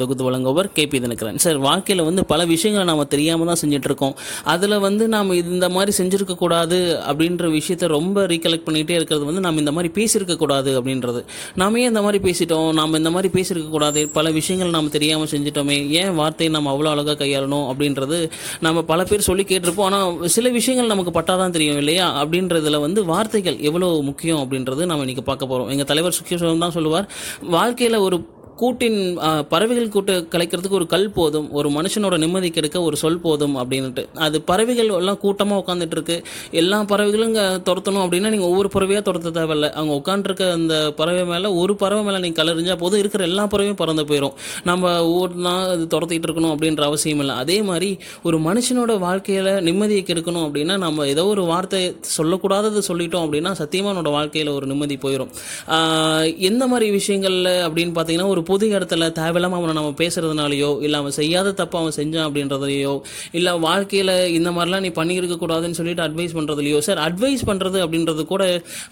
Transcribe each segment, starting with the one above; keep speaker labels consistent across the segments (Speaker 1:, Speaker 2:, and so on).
Speaker 1: தொகுத்து வழங்குவர் KP Dinakaran. Sir வாழ்க்கையில் வந்து பல விஷயங்களை நாம் தெரியாமல் தான் செஞ்சுட்டு இருக்கோம் அதில் வந்து நாம் இந்த மாதிரி செஞ்சுருக்கக்கூடாது அப்படின்ற விஷயத்த ரொம்ப ரீகலெக்ட் பண்ணிகிட்டே இருக்கிறது வந்து நம்ம இந்த மாதிரி பேசியிருக்கக்கூடாது அப்படின்றது. நாம ஏன் இந்த மாதிரி பேசிட்டோம்? நாம் இந்த மாதிரி பேசியிருக்கக்கூடாது பல விஷயங்கள் நாம் தெரியாமல் செஞ்சிட்டோமே. ஏன் வார்த்தையை நம்ம அவ்வளோ அழகாக கையாளணும் அப்படின்றது நம்ம பல பேர் சொல்லி கேட்டிருப்போம். ஆனால் சில விஷயங்கள் நமக்கு பட்டாதான் தெரியும் இல்லையா? அப்படின்றதுல வந்து வார்த்தைகள் எவ்வளோ முக்கியம் அப்படின்றது நம்ம இன்னைக்கு பார்க்க போகிறோம் எங்கள் தலைவர் சுக்கியசோகம் தான் சொல்லுவார் வாழ்க்கையில் ஒரு கூட்டின் பறவைகள் கூட்ட கலைக்கிறதுக்கு ஒரு கல் போதும் ஒரு மனுஷனோட நிம்மதி கெடுக்க ஒரு சொல் போதும் அப்படின்ட்டு அது பறவைகள் எல்லாம் கூட்டமாக உட்காந்துட்டு இருக்கு எல்லா பறவைகளும் இங்கே துரத்தணும் அப்படின்னா நீங்கள் ஒவ்வொரு பறவையாக துரத்த தேவையில்ல. அவங்க உட்காந்துருக்க அந்த பறவை மேலே ஒரு பறவை மேலே நீங்கள் கலரிஞ்சால் போதும் இருக்கிற எல்லா பறவையும் பறந்து போயிடும் நம்ம ஒவ்வொரு அது துரத்திட்டு இருக்கணும் அப்படின்ற அவசியம் இல்லை. அதே மாதிரி ஒரு மனுஷனோட வாழ்க்கையில் நிம்மதியை கெடுக்கணும் அப்படின்னா நம்ம ஏதோ ஒரு வார்த்தை சொல்லக்கூடாதது சொல்லிட்டோம் அப்படின்னா சத்தியமாக வாழ்க்கையில் ஒரு நிம்மதி போயிடும் எந்த மாதிரி விஷயங்களில் அப்படின்னு பார்த்தீங்கன்னா ஒரு பொது இடத்துல தேவையில்லாமல் அவனை நம்ம பேசுறதுனாலயோ இல்லை அவன் செய்யாத தப்பு அவன் செஞ்சான் அப்படின்றதுலையோ இல்லை வாழ்க்கையில் இந்த மாதிரிலாம் நீ பண்ணியிருக்க கூடாதுன்னு சொல்லிட்டு அட்வைஸ் பண்ணுறதுலையோ சார் அட்வைஸ் பண்ணுறது அப்படின்றது கூட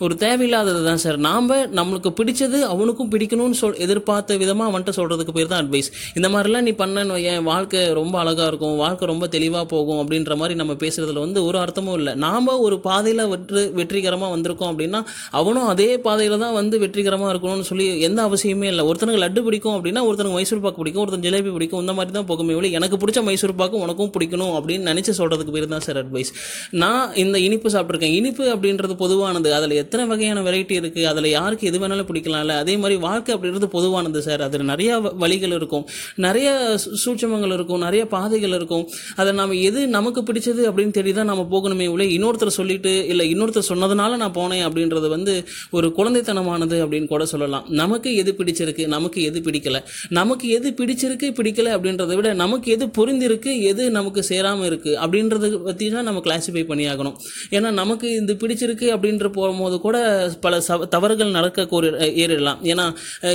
Speaker 1: ஒரு தேவையில்லாதது தான் சார் நாம் நம்மளுக்கு பிடிச்சது அவனுக்கும் பிடிக்கணும்னு சொல் எதிர்பார்த்த விதமாக அவன்கிட்ட சொல்கிறதுக்கு பேர் தான் அட்வைஸ் இந்த மாதிரிலாம் நீ பண்ணன்னு என் வாழ்க்கை ரொம்ப அழகாக இருக்கும் வாழ்க்கை ரொம்ப தெளிவாக போகும் அப்படின்ற மாதிரி நம்ம பேசுறதுல வந்து ஒரு அர்த்தமும் இல்லை. நாம் ஒரு பாதையில் வெற்றி வெற்றிகரமாக வந்திருக்கோம் அப்படின்னா அவனும் அதே பாதையில் தான் வந்து வெற்றிகரமாக இருக்கணும்னு சொல்லி எந்த அவசியமே இல்லை. ஒருத்தனுக்கு லட்டு பிடிக்கும் அப்படின்னா ஒருத்தனுக்கு மைசூர் பாக்கு பிடிக்கும் ஒருத்தன் ஜிலேபி பிடிக்கும் இந்த மாதிரி தான் போகுமே ஒழி எனக்கு பிடிச்ச மைசூர் பாக்கு உனக்கும் பிடிக்கணும் அப்படின்னு நினச்சி சொல்கிறதுக்கு பேர் தான் சார் அட்வைஸ் நான் இந்த இனிப்பு சாப்பிட்ருக்கேன் இனிப்பு அப்படின்றது பொதுவானது. அதில் எத்தனை வகையான வெரைட்டி இருக்குது அதில் யாருக்கு எது வேணாலும் பிடிக்கலாம்ல? அதே மாதிரி வாழ்க்கை அப்படின்றது பொதுவானது சார். அதில் நிறைய வ- வழிகள் இருக்கும். நிறைய சூட்சமங்கள் இருக்கும். நிறைய பாதைகள் இருக்கும். அதை நம்ம எது நமக்கு பிடிச்சது அப்படின்னு தேடி தான் நம்ம போகணுமே உள்ள இன்னொருத்தர் சொல்லிட்டு இல்லை இன்னொருத்தர் சொன்னதுனால நான் போனேன் அப்படின்றது வந்து ஒரு குழந்தைத்தனமானது அப்படின்னு கூட சொல்லலாம். நமக்கு எது பிடிச்சிருக்கு? நமக்கு எது பிடிக்கல? நமக்கு எது பிடிச்சிருக்கு பிடிக்கல அப்படின்றத விட நமக்கு எது பொருந்திருக்கு எது நமக்கு சேராமல் இருக்குது அப்படின்றத பற்றி தான் நம்ம கிளாஸிஃபை பண்ணி ஆகணும் ஏன்னா நமக்கு இது பிடிச்சிருக்கு அப்படின்ற போகும்போது கூட பல சவ- தவறுகள் நடக்க கோரி ஏறிடலாம். ஏன்னா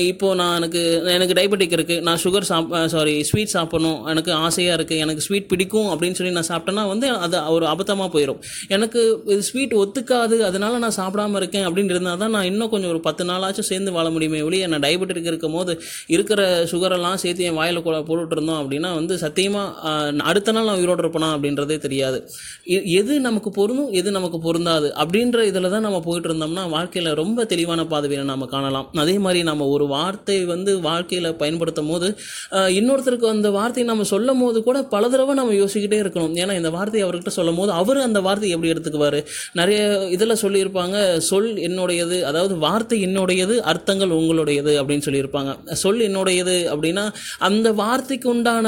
Speaker 1: இப்போது நான் எனக்கு எனக்கு டயபெட்டிக் இருக்குது நான் சுகர் சாப் சாரி ஸ்வீட் சாப்பிடணும். எனக்கு ஆசையாக இருக்குது எனக்கு ஸ்வீட் பிடிக்கும் அப்படின்னு சொல்லி நான் சாப்பிட்டேன்னா வந்து அது ஒரு அபத்தமாக போயிடும் எனக்கு இது ஸ்வீட் ஒத்துக்காது அதனால நான் சாப்பிடாம இருக்கேன் அப்படின்னு இருந்தால் தான் நான் இன்னும் கொஞ்சம் ஒரு பத்து நாளாச்சும் சேர்ந்து வாழ முடியுமே ஒழிய நான் டயபெட்டிக் இருக்கும் போது இருக்கிற சுகரெல்லாம் சேர்த்து என் வாயில் கூட போட்டுட்டு இருந்தோம் அப்படின்னா வந்து சத்தியமாக அடுத்த நாள் நான் உயிரோடு இருப்பேனா அப்படின்றதே தெரியாது. எ- எது நமக்கு பொருந்தும் எது நமக்கு பொருந்தாது அப்படின்ற இதில் தான் நம்ம போயிட்டு இருந்தோம்னா வாழ்க்கையில் ரொம்ப தெளிவான பாதவியை நம்ம காணலாம். அதே மாதிரி நம்ம ஒரு வார்த்தை வந்து வாழ்க்கையில் பயன்படுத்தும் போது இன்னொருத்தருக்கு அந்த வார்த்தையை நம்ம சொல்லும் போது கூட பல தடவை நம்ம யோசிக்கிட்டே இருக்கணும். ஏன்னா இந்த வார்த்தையை அவர்கிட்ட சொல்லும் போது அவர் அந்த வார்த்தையை எப்படி எடுத்துக்குவார்? நிறைய இதில் சொல்லியிருப்பாங்க சொல் என்னுடையது அதாவது வார்த்தை என்னுடையது அர்த்தங்கள் உங்களுடையது அப்படின்னு சொல்லியிருப்பாங்க. சொல் என்னுடையது அப்படின்னா அந்த வார்த்தைக்கு உண்டான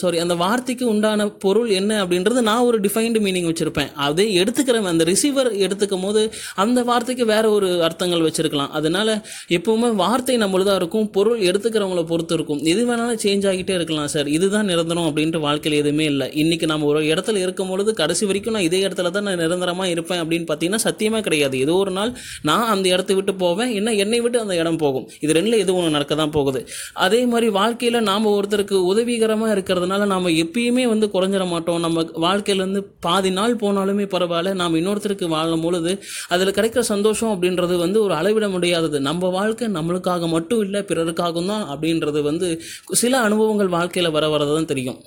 Speaker 1: சாரி அந்த வார்த்தைக்கு உண்டான பொருள் என்ன அப்படின்றது நான் ஒரு டிஃபைன்டு மீனிங் வச்சுருப்பேன். அதே எடுத்துக்கிறவன் அந்த ரிசீவர் எடுத்துக்கும் போது அந்த வார்த்தைக்கு வேற ஒரு அர்த்தங்கள் வச்சுருக்கலாம். அதனால எப்போவுமே வார்த்தை நம்மளுதான் இருக்கும் பொருள் எடுத்துக்கிறவங்கள பொறுத்து இருக்கும். எது வேணாலும் சேஞ்ச் ஆகிட்டே இருக்கலாம் சார் இதுதான் நிரந்தரம் அப்படின்ட்டு வாழ்க்கையில் எதுவுமே இல்லை. இன்னைக்கு நம்ம ஒரு இடத்துல இருக்கும் பொழுது கடைசி வரைக்கும் நான் இதே இடத்துல தான் நான் நிரந்தரமாக இருப்பேன் அப்படின்னு பார்த்தீங்கன்னா சத்தியமாக கிடையாது. ஏதோ ஒரு நாள் நான் அந்த இடத்த விட்டு போவேன் என்ன என்னை விட்டு அந்த இடம் போகும். இது ரெண்டில் எது ஒன்று நடக்க தான் போகுது. அதே மாதிரி வாழ்க்கையில் நாம் ஒருத்தருக்கு உதவிகரமாக இருக்கிறதுனால நாம் எப்பயுமே வந்து குறைஞ்சிட மாட்டோம். நம்ம வாழ்க்கையிலேருந்து பாதி நாள் போனாலுமே பரவாயில்ல நாம் இன்னொருத்தருக்கு வாழும் பொழுது அதில் கிடைக்கிற சந்தோஷம் அப்படின்றது வந்து ஒரு அளவிட முடியாதது. நம்ம வாழ்க்கை நம்மளுக்காக மட்டும் இல்லை பிறருக்காகவும் தான் அப்படின்றது வந்து சில அனுபவங்கள் வாழ்க்கையில் வர வரதான் தெரியும்.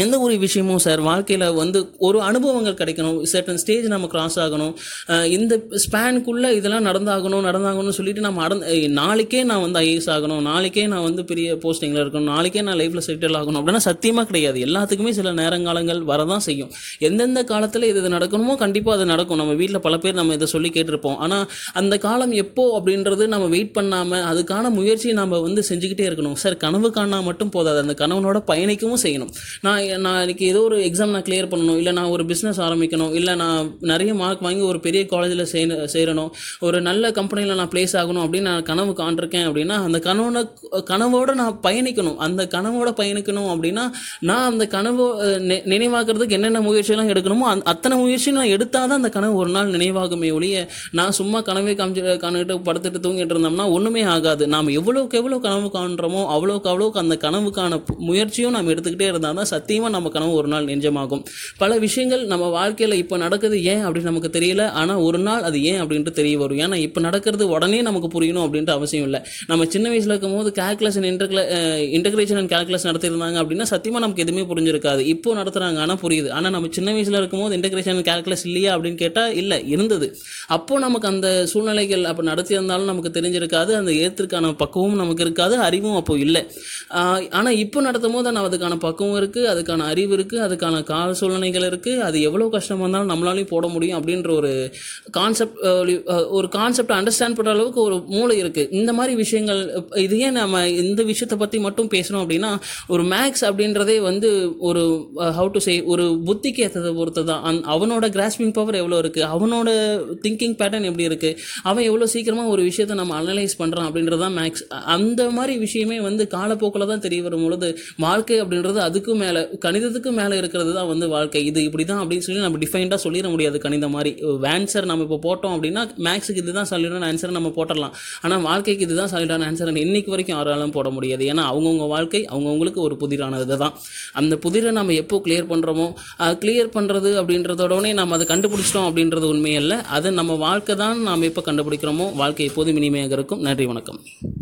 Speaker 1: எந்த ஒரு விஷயமும் சார் வாழ்க்கையில் வந்து ஒரு அனுபவங்கள் கிடைக்கணும். சர்டன் ஸ்டேஜ் நம்ம கிராஸ் ஆகணும். இந்த ஸ்பேனுக்குள்ளே இதெல்லாம் நடந்தாகணும் நடந்தாகணும்னு சொல்லிட்டு நம்ம அடந்து நாளைக்கே நான் வந்து ஐஏஎஸ் ஆகணும். நாளைக்கே நான் வந்து பெரிய போஸ்டிங்கில் இருக்கணும். நாளைக்கே நான் லைஃப்பில் செட்டில் ஆகணும். அப்படின்னா சத்தியமாக கிடையாது. எல்லாத்துக்குமே சில நேரங்காலங்கள் வரதான் செய்யும். எந்தெந்த காலத்தில் இது நடக்கணுமோ கண்டிப்பாக அது நடக்கும். நம்ம வீட்டில் பல பேர் நம்ம இதை சொல்லி கேட்டிருப்போம். ஆனால் அந்த காலம் எப்போ அப்படின்றது நம்ம வெயிட் பண்ணாமல் அதுக்கான முயற்சியை நம்ம வந்து செஞ்சுக்கிட்டே இருக்கணும். சார் கனவு காணா மட்டும் போதாது. அந்த கனவனோட பயணிக்கவும் செய்யணும். நான் நான் இன்றைக்கி ஏதோ ஒரு எக்ஸாம் நான் கிளியர் பண்ணணும் இல்லை நான் ஒரு பிஸ்னஸ் ஆரம்பிக்கணும் இல்லை நான் நிறைய மார்க் வாங்கி ஒரு பெரிய காலேஜில் சேர சேரணும் ஒரு நல்ல கம்பெனியில் நான் ப்ளேஸ் ஆகணும் அப்படின்னு நான் கனவு காண்டிருக்கேன் அப்படின்னா அந்த கனவோட கனவோடு நான் பயணிக்கணும். அந்த கனவோட பயணிக்கணும் அப்படின்னா நான் அந்த கனவு நினைவாக்குறதுக்கு என்னென்ன முயற்சியெல்லாம் எடுக்கணுமோ அந் அத்தனை முயற்சியும் நான் எடுத்தால் தான் அந்த கனவு ஒரு நாள் நினைவாகுமே ஒழிய நான் சும்மா கனவே காமிச்சு காணிட்டு படுத்துட்டு தூங்கிட்டு இருந்தோம்னா ஒன்றுமே ஆகாது. நாம் எவ்வளோக்கு எவ்வளோ கனவு காண்றோமோ அவ்வளோக்கு அவ்வளோக்கு அந்த கனவுக்கான முயற்சியும் நாம் எடுத்துக்கிட்டே இருந்தால் தான் சத்தியம் சத்தியமாக நம்ம கனவு ஒரு நாள் நெஞ்சமாகும். பல விஷயங்கள் நம்ம வாழ்க்கையில் இப்போ நடக்குது ஏன் அப்படின்னு நமக்கு தெரியல. ஆனால் ஒரு நாள் அது ஏன் அப்படின்ட்டு தெரிய வரும். ஏன்னா இப்போ நடக்கிறது உடனே நமக்கு புரியணும் அப்படின்ட்டு அவசியம் இல்லை. நம்ம சின்ன வயசில் இருக்கும்போது calculus and integration and calculation நடத்திருந்தாங்க அப்படின்னா சத்தியமாக நமக்கு எதுவுமே புரிஞ்சிருக்காது. இப்போ நடத்துகிறாங்க ஆனால் புரியுது. ஆனால் நம்ம சின்ன வயசில் இருக்கும்போது இன்டகிரேஷன் அண்ட் கேல்குலஸ் இல்லையா அப்படின்னு கேட்டால் இல்லை இருந்தது. அப்போ நமக்கு அந்த சூழ்நிலைகள் அப்போ நடத்தியிருந்தாலும் நமக்கு தெரிஞ்சிருக்காது. அந்த ஏற்றுக்கான பக்குவமும் நமக்கு இருக்காது. அறிவும் அப்போ இல்லை. ஆனால் இப்போ நடத்தும் போது நான் அதுக்கான பக்குவம் இருக்குது அதுக்கான அறிவு இருக்குது அதுக்கான கால சூழ்நிலைகள் இருக்குது அது எவ்வளோ கஷ்டமாக இருந்தாலும் நம்மளாலையும் போட முடியும் அப்படின்ற ஒரு கான்செப்ட் ஒரு கான்செப்டை அண்டர்ஸ்டாண்ட் பண்ணுற அளவுக்கு ஒரு மூளை இருக்குது இந்த மாதிரி விஷயங்கள் இதையே நம்ம இந்த விஷயத்தை பற்றி மட்டும் பேசணும் அப்படின்னா ஒரு மேக்ஸ் அப்படின்றதே வந்து ஒரு ஹவு டு சே ஒரு புத்திக்கு ஏற்றதை பொறுத்து தான் அந் அவனோட கிராஸ்பிங் பவர் எவ்வளோ இருக்குது அவனோட திங்கிங் பேட்டர்ன் எப்படி இருக்குது அவன் எவ்வளோ சீக்கிரமாக ஒரு விஷயத்தை நம்ம அனலைஸ் பண்ணுறான் அப்படின்றது தான் மேக்ஸ் அந்த மாதிரி விஷயமே வந்து காலப்போக்கில் தான் தெரிய வரும் பொழுது வாழ்க்கை அப்படின்றது அதுக்கும் மேலே கணிதத்துக்கு மேலே இருக்கிறது தான் வந்து வாழ்க்கை. இது இப்படி தான் அப்படின்னு சொல்லி நம்ம டிஃபைன்டாக சொல்லிட முடியாது கணிதம் மாதிரி. ஆன்சர் நம்ம இப்போ போட்டோம் அப்படின்னா மேக்ஸுக்கு இதுதான் சாலிடான ஆன்சர் நம்ம போட்டுடலாம் ஆனால் வாழ்க்கைக்கு இதுதான் சாலிடான ஆன்சர் இன்னைக்கு வரைக்கும் யாராலும் போட முடியாது. ஏன்னா அவங்கவுங்க வாழ்க்கை அவங்கவுங்களுக்கு ஒரு புதிரானது தான். அந்த புதிரை நம்ம எப்போ கிளியர் பண்ணுறோமோ கிளியர் பண்ணுறது அப்படின்றதோடனே நம்ம அதை கண்டுபிடிச்சிட்டோம் அப்படின்றது உண்மையல்ல. அது நம்ம வாழ்க்கை தான் நாம் எப்போ கண்டுபிடிக்கிறோமோ வாழ்க்கை எப்போதும் இனிமையாக இருக்கும். நன்றி வணக்கம்.